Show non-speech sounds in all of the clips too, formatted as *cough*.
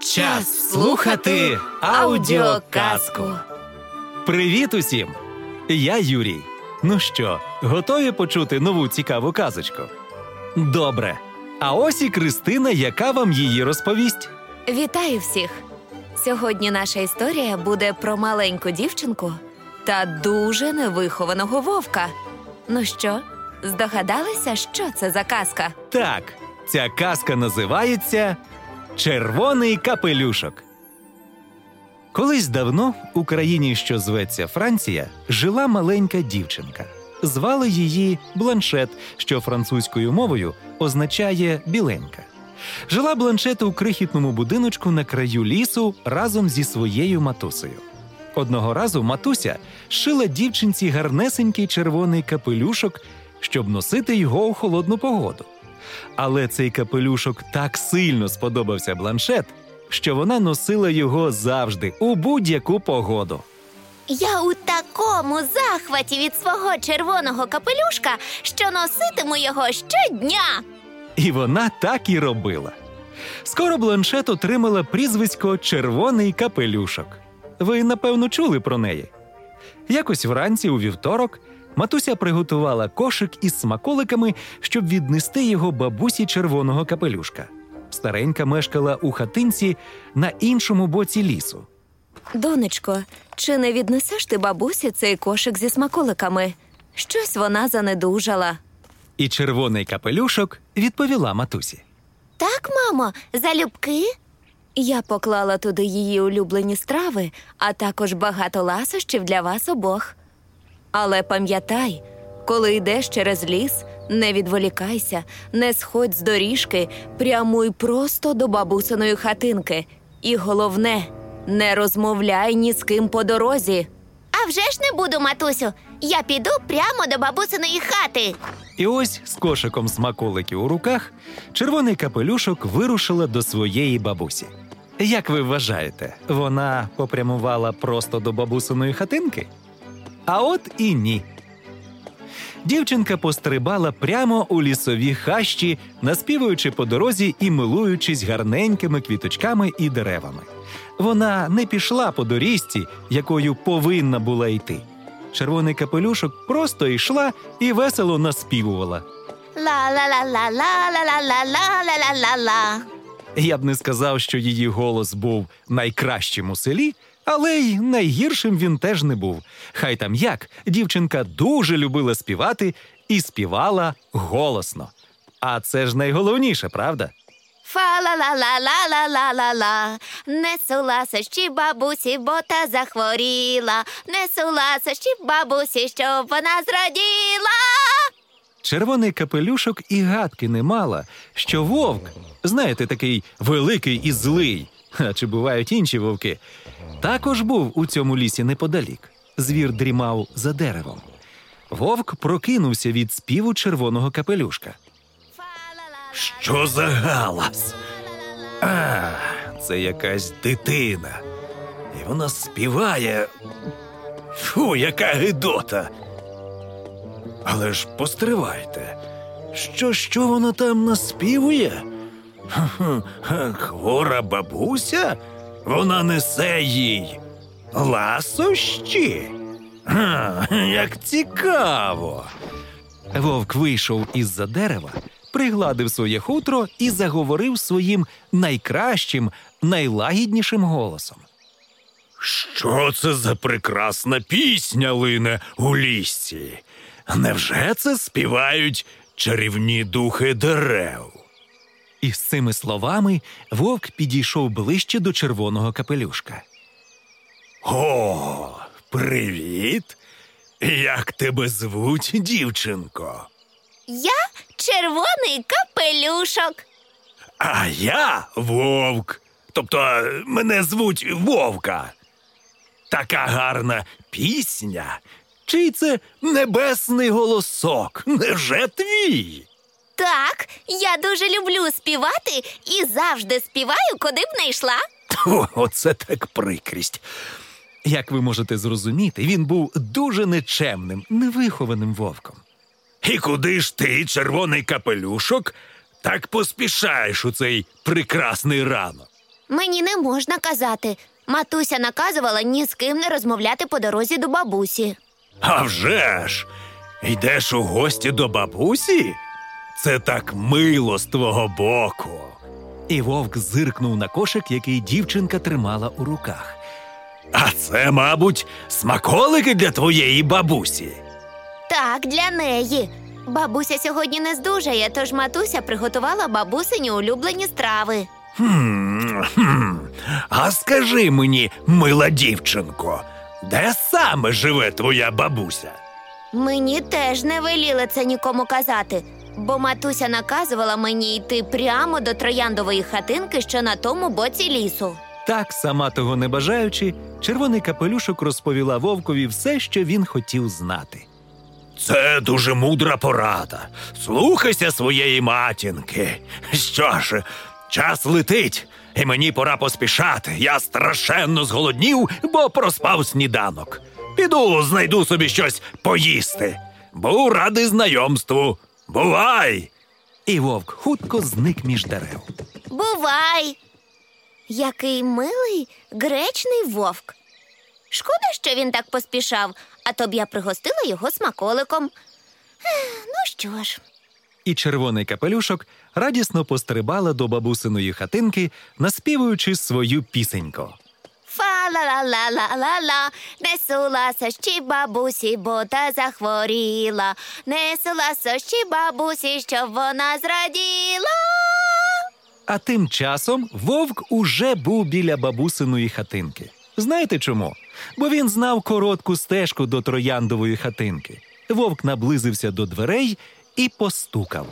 Час слухати аудіоказку. Привіт усім! Я Юрій. Ну що, готові почути нову цікаву казочку? Добре. А ось і Кристина, яка вам її розповість. Вітаю всіх! Сьогодні наша історія буде про маленьку дівчинку та дуже невихованого вовка. Ну що, здогадалися, що це за казка? Так, ця казка називається Червоний капелюшок. Колись давно у країні, що зветься Франція, жила маленька дівчинка. Звали її Бланшет, що французькою мовою означає біленька. Жила Бланшет у крихітному будиночку на краю лісу разом зі своєю матусею. Одного разу матуся шила дівчинці гарнесенький червоний капелюшок, щоб носити його у холодну погоду. Але цей капелюшок так сильно сподобався бланшет, що вона носила його завжди у будь-яку погоду. Я у такому захваті від свого червоного капелюшка, що носитиму його щодня. І вона так і робила. Скоро бланшет отримала прізвисько Червоний капелюшок. Ви, напевно, чули про неї. Якось вранці у вівторок матуся приготувала кошик із смаколиками, щоб віднести його бабусі червоного капелюшка. Старенька мешкала у хатинці на іншому боці лісу. Донечко, чи не віднесеш ти бабусі цей кошик зі смаколиками? Щось вона занедужала. І червоний капелюшок відповіла матусі. Так, мамо, залюбки? Я поклала туди її улюблені страви, а також багато ласощів для вас обох. Але пам'ятай, коли йдеш через ліс, не відволікайся, не сходь з доріжки, прямуй просто до бабусиної хатинки. І головне, не розмовляй ні з ким по дорозі. А вже ж не буду, матусю. Я піду прямо до бабусиної хати. І ось з кошиком смаколиків у руках червоний капелюшок вирушила до своєї бабусі. Як ви вважаєте, вона попрямувала просто до бабусиної хатинки? А от і ні. Дівчинка пострибала прямо у лісові хащі, наспівуючи по дорозі і милуючись гарненькими квіточками і деревами. Вона не пішла по доріжці, якою повинна була йти. Червоний капелюшок просто йшла і весело наспівувала. Ла-ла-ла-ла-ла-ла-ла-ла-ла-ла-ла. Я б не сказав, що її голос був найкращим у селі, але й найгіршим він теж не був. Хай там як, дівчинка дуже любила співати і співала голосно. А це ж найголовніше, правда? Фа-ла-ла-ла-ла-ла-ла-ла. Несу ласощі бабусі, бо та захворіла. Несу ласощі бабусі, щоб вона зраділа. Червоний капелюшок і гадки не мала, що вовк, знаєте, такий великий і злий, а чи бувають інші вовки, також був у цьому лісі неподалік. Звір дрімав за деревом. Вовк прокинувся від співу червоного капелюшка. Що за галас? А, це якась дитина. І вона співає. Фу, яка гидота. Але ж постривайте. Що, що вона там наспівує? *laughs* Хвора бабуся? Вона несе їй ласощі? Га, Як цікаво. Вовк вийшов із-за дерева, пригладив своє хутро і заговорив своїм найкращим, найлагіднішим голосом. Що це за прекрасна пісня лине у лісі? Невже це співають чарівні духи дерев? І з цими словами вовк підійшов ближче до червоного капелюшка. О, привіт! Як тебе звуть, дівчинко? Я червоний капелюшок. А я вовк. Тобто е, мене звуть Вовка. Така гарна пісня. Чий це небесний голосок? Невже твій? Так, я дуже люблю співати і завжди співаю, куди б не йшла. О, оце так прикрість. Як ви можете зрозуміти, він був дуже нечемним, невихованим вовком. І куди ж ти, червоний капелюшок, так поспішаєш у цей прекрасний ранок? Мені не можна казати. Матуся наказувала ні з ким не розмовляти по дорозі до бабусі. А вже ж! Йдеш у гості до бабусі? Це так мило з твого боку. І вовк зиркнув на кошик, який дівчинка тримала у руках. А це, мабуть, смаколики для твоєї бабусі. Так, для неї. Бабуся сьогодні не здужає, тож матуся приготувала бабусині улюблені страви. Хм, хм. А скажи мені, мила дівчинко, де саме живе твоя бабуся? Мені теж не веліли це нікому казати, бо матуся наказувала мені йти прямо до трояндової хатинки, що на тому боці лісу. Так, сама того не бажаючи, червоний капелюшок розповіла вовкові все, що він хотів знати. Це дуже мудра порада. Слухайся своєї матінки. Що ж, час летить, і мені пора поспішати. Я страшенно зголоднів, бо проспав сніданок. Піду, знайду собі щось поїсти. Був радий знайомству. Бувай! І вовк хутко зник між дерев. Бувай! Який милий гречний вовк. Шкода, що він так поспішав, а то б я пригостила його смаколиком. Ех, Ну що ж, І червоний капелюшок радісно пострибала до бабусиної хатинки, наспівуючи свою пісеньку. Фа-ла-ла-ла-ла-ла, несу ласощі бабусі, бо та захворіла. Несу ласощі бабусі, щоб вона зраділа. А тим часом вовк уже був біля бабусиної хатинки. Знаєте чому? Бо він знав коротку стежку до трояндової хатинки. Вовк наблизився до дверей і постукав.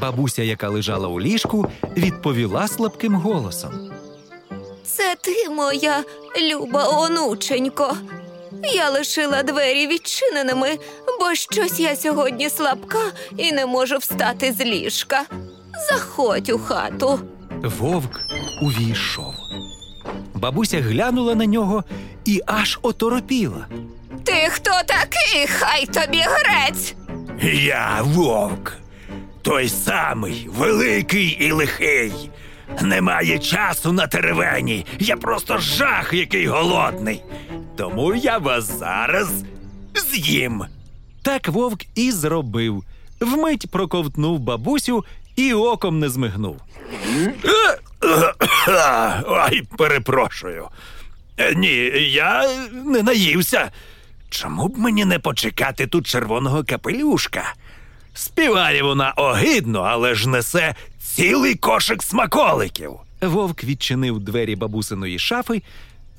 Бабуся, яка лежала у ліжку, відповіла слабким голосом. Це ти, моя люба онученько. Я лишила двері відчиненими, бо щось я сьогодні слабка і не можу встати з ліжка. Заходь у хату. Вовк увійшов. Бабуся глянула на нього і аж оторопіла. Ти хто такий? Хай тобі грець. Я вовк, той самий великий і лихий. Немає часу на теревені. Я просто жах, який голодний. Тому я вас зараз з'їм. Так вовк і зробив. Вмить проковтнув бабусю і оком не змигнув. Ой, перепрошую. Е, Ні, я не наївся. Чому б мені не почекати тут червоного капелюшка? Співає вона огидно, але ж несе цілий кошик смаколиків. Вовк відчинив двері бабусиної шафи,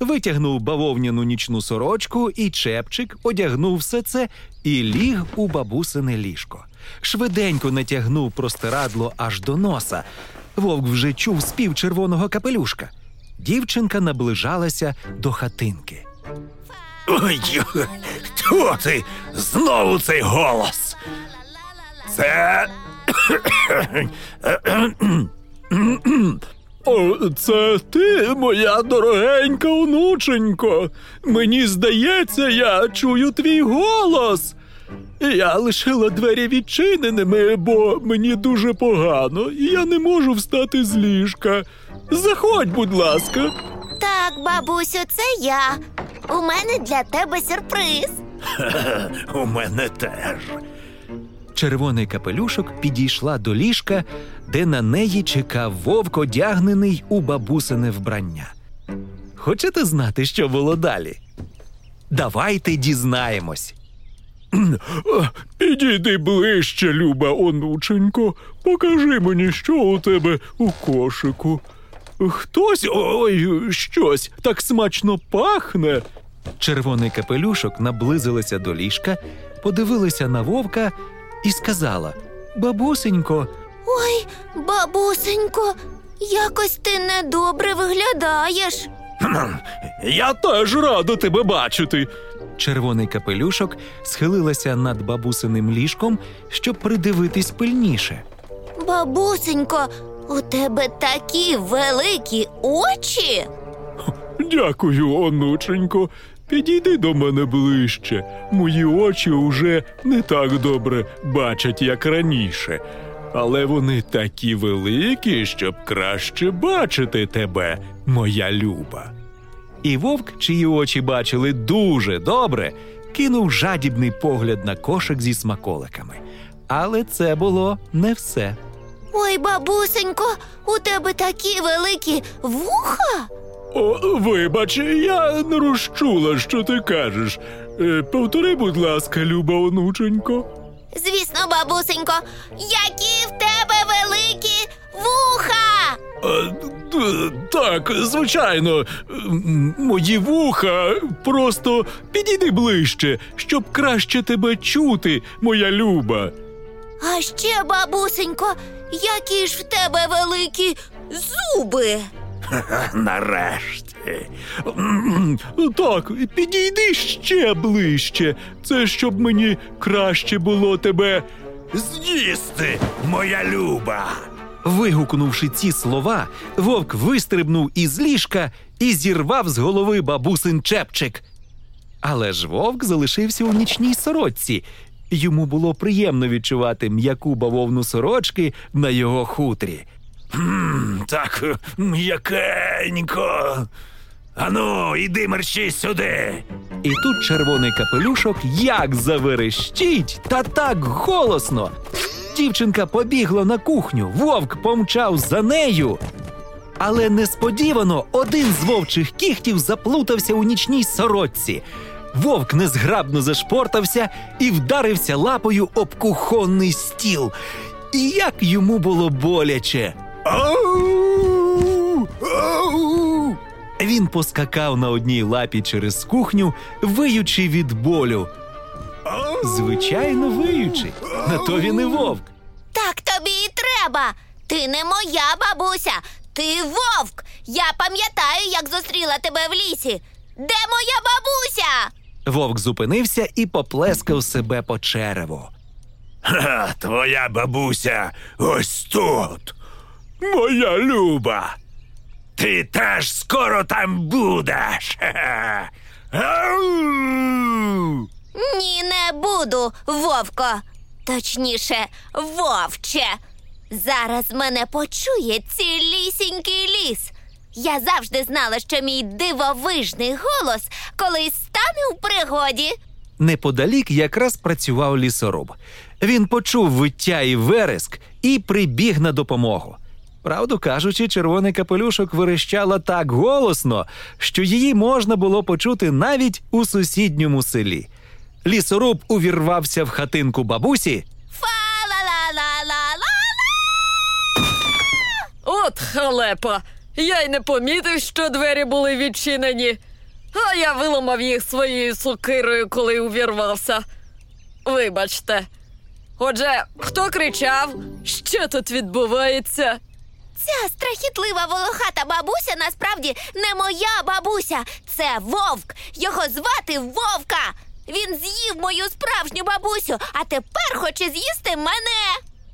витягнув бавовняну нічну сорочку і чепчик, одягнув все це і ліг у бабусине ліжко. Швиденько натягнув простирадло аж до носа. Вовк вже чув спів червоного капелюшка. Дівчинка наближалася до хатинки. Ой, хто ти? Знову цей голос. Це. О, це ти, моя дорогенька онученько. Мені здається, я чую твій голос. Я лишила двері відчиненими, бо мені дуже погано, і я не можу встати з ліжка. Заходь, будь ласка. Так, бабусю, це я. У мене для тебе сюрприз. *laughs* У мене теж. Червоний капелюшок підійшла до ліжка, де на неї чекав вовк, одягнений у бабусине вбрання. Хочете знати, що було далі? Давайте дізнаємось. Підійди ближче, люба онученько. Покажи мені, що у тебе у кошику. Хтось ой, щось так смачно пахне. Червоний капелюшок наблизилася до ліжка, подивилася на вовка і сказала: Бабусенько, Ой, бабусенько, якось ти недобре виглядаєш. *clears throat* Я теж рада тебе бачити. червоний капелюшок схилилася над бабусиним ліжком, щоб придивитись пильніше. Бабусенько, у тебе такі великі очі. Дякую, онученько. Підійди до мене ближче. Мої очі уже не так добре бачать, як раніше. але вони такі великі, щоб краще бачити тебе, моя люба. І вовк, чиї очі бачили дуже добре, кинув жадібний погляд на кошик зі смаколиками. Але це було не все. Ой, бабусенько, у тебе такі великі вуха. О, вибач, я не розчула, що ти кажеш. Е, повтори, будь ласка, люба онученько. Звісно, бабусенько, які в тебе великі вуха. Е, Так, звичайно, мої вуха. Просто підійди ближче, щоб краще тебе чути, моя люба. А ще, бабусенько, які ж в тебе великі зуби. *laughs* Нарешті. Так, підійди ще ближче. Це щоб мені краще було тебе. З'їсти, моя люба. Вигукнувши ці слова, вовк вистрибнув із ліжка і зірвав з голови бабусин чепчик. Але ж вовк залишився у нічній сорочці. Йому було приємно відчувати м'яку бавовну сорочки на його хутрі. М, Так, м'якенько. Ану, іди мерщій сюди. І тут червоний капелюшок як заверещить, та так голосно. Дівчинка побігла на кухню, вовк помчав за нею. Але несподівано один з вовчих кіхтів заплутався у нічній сорочці. Вовк незграбно зашпортався і вдарився лапою об кухонний стіл. І як йому було боляче. Ау! Ау! Він поскакав на одній лапі через кухню, виючи від болю. Звичайно, виючи. На то він і вовк. Так тобі і треба. Ти не моя бабуся, ти вовк. Я пам'ятаю, як зустріла тебе в лісі. Де моя бабуся? Вовк зупинився і поплескав себе по череву. Ха, твоя бабуся ось тут. Моя люба. Ти теж скоро там будеш. Ні, не буду, вовко. Точніше, вовче. Зараз мене почує цілісінький ліс. Я завжди знала, що мій дивовижний голос колись стане у пригоді. Неподалік якраз працював лісоруб. Він почув виття і вереск і прибіг на допомогу. Правду кажучи, червоний капелюшок верещала так голосно, що її можна було почути навіть у сусідньому селі. Лісоруб увірвався в хатинку бабусі. От халепа! Я й не помітив, що двері були відчинені. А я виламав їх своєю сокирою, коли увірвався. Вибачте. Отже, хто кричав? Що тут відбувається? Ця страхітлива волохата бабуся насправді не моя бабуся. Це вовк. Його звати Вовка. Він з'їв мою справжню бабусю, а тепер хоче з'їсти мене.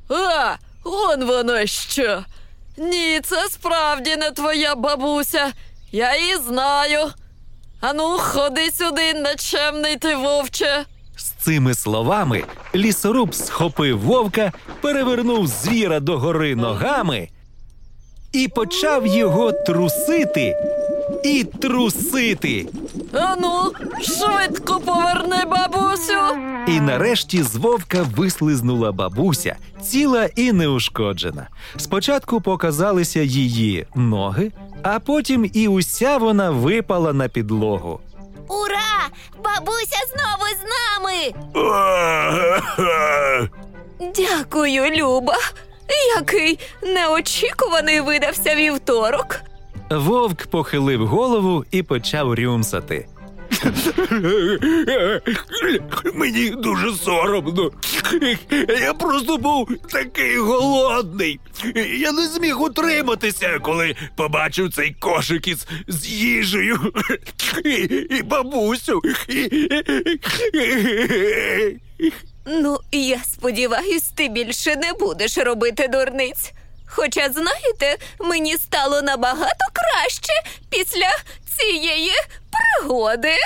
А, он воно що. Ні, це справді не твоя бабуся. Я її знаю. Ану, ходи сюди, нечемний ти вовче. З цими словами лісоруб схопив вовка, перевернув звіра догори ногами і почав його трусити і трусити. Ану, швидко поверни бабусю. І нарешті з вовка вислизнула бабуся, ціла і неушкоджена. Спочатку показалися її ноги, а потім і уся вона випала на підлогу. Ура! Бабуся знову з нами. *laughs* Дякую, Люба. Який неочікуваний видався вівторок. Вовк похилив голову і почав рюмсати. Мені дуже соромно. Я просто був такий голодний. Я не зміг утриматися, коли побачив цей кошик із з їжею і, і бабусю. Ну, я сподіваюсь, ти більше не будеш робити дурниць. Хоча, знаєте, мені стало набагато краще після цієї пригоди.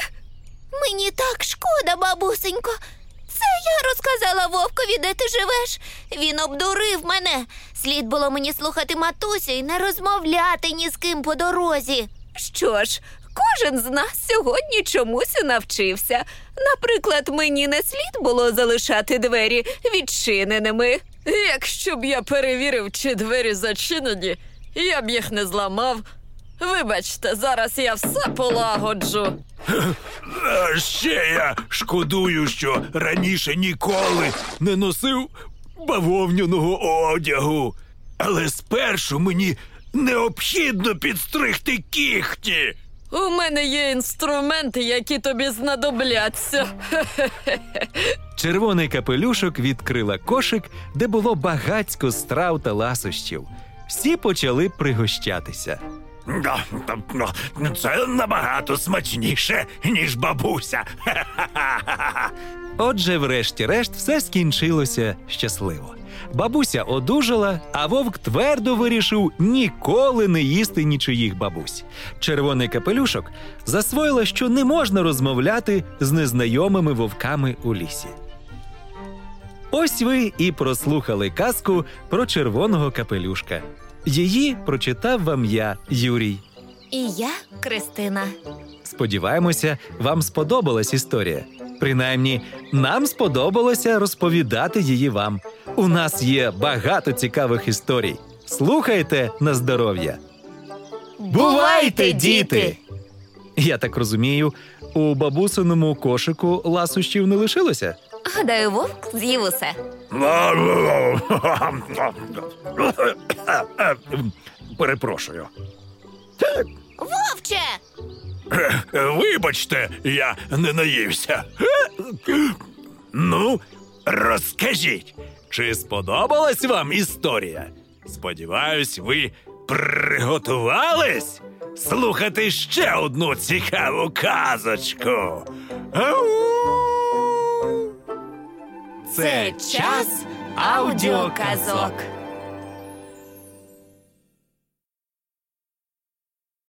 Мені так шкода, бабусенько. Це я розказала вовкові, де ти живеш. Він обдурив мене. Слід було мені слухати матусю і не розмовляти ні з ким по дорозі. Що ж, кожен з нас сьогодні чомусь навчився. Наприклад, мені не слід було залишати двері відчиненими. Якщо б я перевірив, чи двері зачинені, я б їх не зламав. Вибачте, зараз я все полагоджу. А ще я шкодую, що раніше ніколи не носив бавовняного одягу. Але спершу мені необхідно підстригти кіхті. У мене є інструменти, які тобі знадобляться. Червоний капелюшок відкрила кошик, де було багацько страв та ласощів. Всі почали пригощатися. Да, Це набагато смачніше, ніж бабуся. *laughs* Отже, врешті-решт, все скінчилося щасливо. Бабуся одужала, а вовк твердо вирішив ніколи не їсти нічиїх бабусь. Червоний капелюшок засвоїла, що не можна розмовляти з незнайомими вовками у лісі. Ось ви і прослухали казку про червоного капелюшка. Її прочитав вам я, Юрій. І я Кристина. Сподіваємося, вам сподобалась історія. Принаймні, нам сподобалося розповідати її вам. У нас є багато цікавих історій. Слухайте на здоров'я. Бувайте, діти! Я так розумію, у бабусиному кошику ласощів не лишилося. Гадаю, вовк з'їв усе. Перепрошую. Вовче! *clears throat* Вибачте, я не наївся. Ну, розкажіть, чи сподобалась вам історія? Сподіваюсь, ви приготувались слухати ще одну цікаву казочку. Це час аудіоказок.